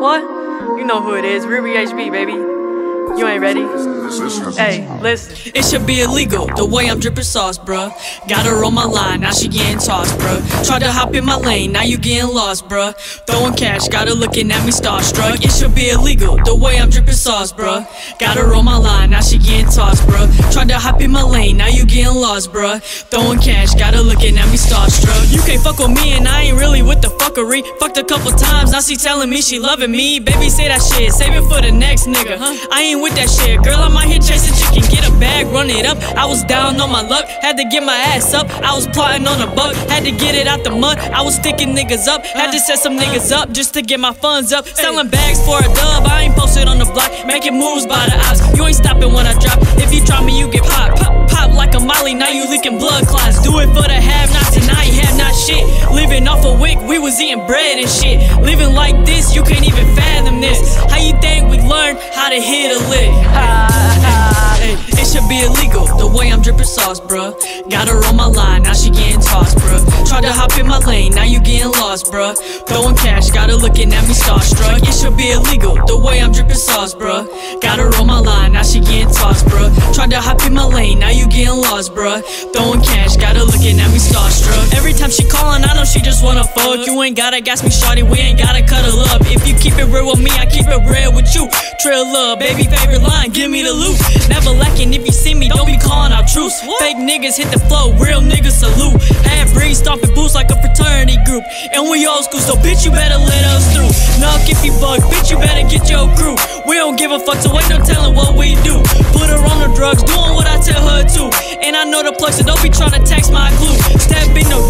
What? You know who it is. ReereeHB, baby. You ain't ready? Hey, listen. It should be illegal, the way I'm dripping sauce, bruh. Got her on my line, now she getting tossed, bruh. Tried to hop in my lane, now you getting lost, bruh. Throwing cash, got her looking at me starstruck. It should be illegal, the way I'm dripping sauce, bruh. Got her on my line, now she getting tossed, bruh. Tried to hop in my lane, now you getting lost, bruh. Throwing cash, got her looking at me starstruck. You can't fuck with me, and I ain't really with the fuckery. Fucked a couple times, now she telling me she loving me. Baby, say that shit, save it for the next nigga. I ain't with that shit, girl. I'm out here chasing chicken, get a bag, run it up. I was down on my luck, had to get my ass up. I was plotting on a buck, had to get it out the mud. I was sticking niggas up, had to set some niggas up just to get my funds up. Selling bags for a dub, I ain't posted on the block, making moves by the ops. You ain't stopping when I drop. If you drop me, you get popped. Pop, pop like a molly, now you leaking blood clots. Do it for the have-nots, and I ain't have not shit. Living off a wick, we was eating bread and shit. Living like this, you can't even fathom this. How you think we learned how to hit a lick? Hey, it should be illegal, the way I'm dripping sauce, bruh. Got her on my line, now she getting tossed, bruh. Tried to hop in my lane, now you getting lost, bruh. Throwing cash, got her looking at me starstruck. It should be illegal, the way I'm dripping sauce, bruh. Got her on my line, now she getting tossed, bruh. Tried to hop in my lane, now you getting lost, bruh. Throwing cash, got her looking at me starstruck. Just wanna fuck. You ain't gotta gas me, shawty, we ain't gotta cuddle up. If you keep it real with me, I keep it real with you. Trill love, baby, favorite line, give me the loot. Never lacking if you see me, don't be calling out truce. Fake niggas hit the flow, real niggas salute. Half breed stomping boots like a fraternity group. And we old school, so bitch, you better let us through. Knock if you bug, bitch, you better get your crew. We don't give a fuck, so ain't no telling what we do. Put her on the drugs, doing what I tell her to. And I know the plug, so don't be trying to text my glue. Step in the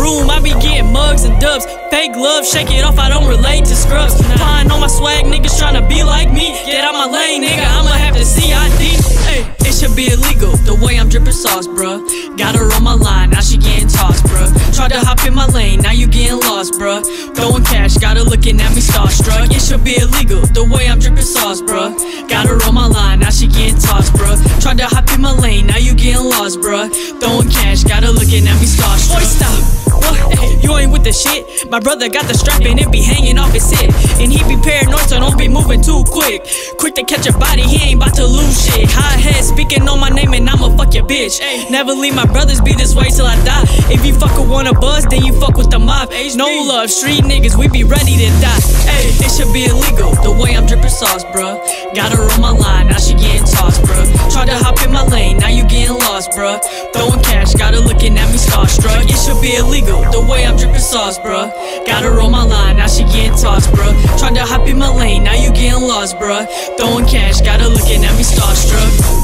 and dubs. Fake love, shake it off, I don't relate to scrubs. Flying on my swag, niggas tryna be like me. Get out my lane, nigga, I'ma have to see ID. Hey, it should be illegal, the way I'm dripping sauce, bruh. Got her on my line, now she getting tossed, bruh. Tried to hop in my lane, now you getting lost, bruh. Throwing cash, got her looking at me starstruck. It should be illegal, the way I'm dripping sauce, bruh. Got her on my line, now she getting tossed, bruh. Tried to hop in my lane, now you getting lost, bruh. Throwing cash, got her looking at me starstruck. Boy, stop. What? You ain't with the shit. My brother got the strap and it be hanging off his head. And he be paranoid, so don't be moving too quick. Quick to catch a body, he ain't about to lose shit. High head speaking on my name and I'ma fuck your bitch. Never leave my brothers be this way till I die. If you fuck with one of us, then you fuck with the mob. No love, street niggas, we be ready to die. Hey, it should be illegal, the way I'm dripping sauce, bruh. Got her on my line, now she getting tossed, bruh. Tried to hop in my lane, now you getting lost, bruh. Throwing cash, got her looking at me starstruck. Be illegal, the way I'm dripping sauce, bruh. Got her on my line, now she getting tossed, bruh. Tried to hop in my lane, now you getting lost, bruh. Throwing cash, got her looking at me starstruck.